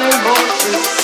animals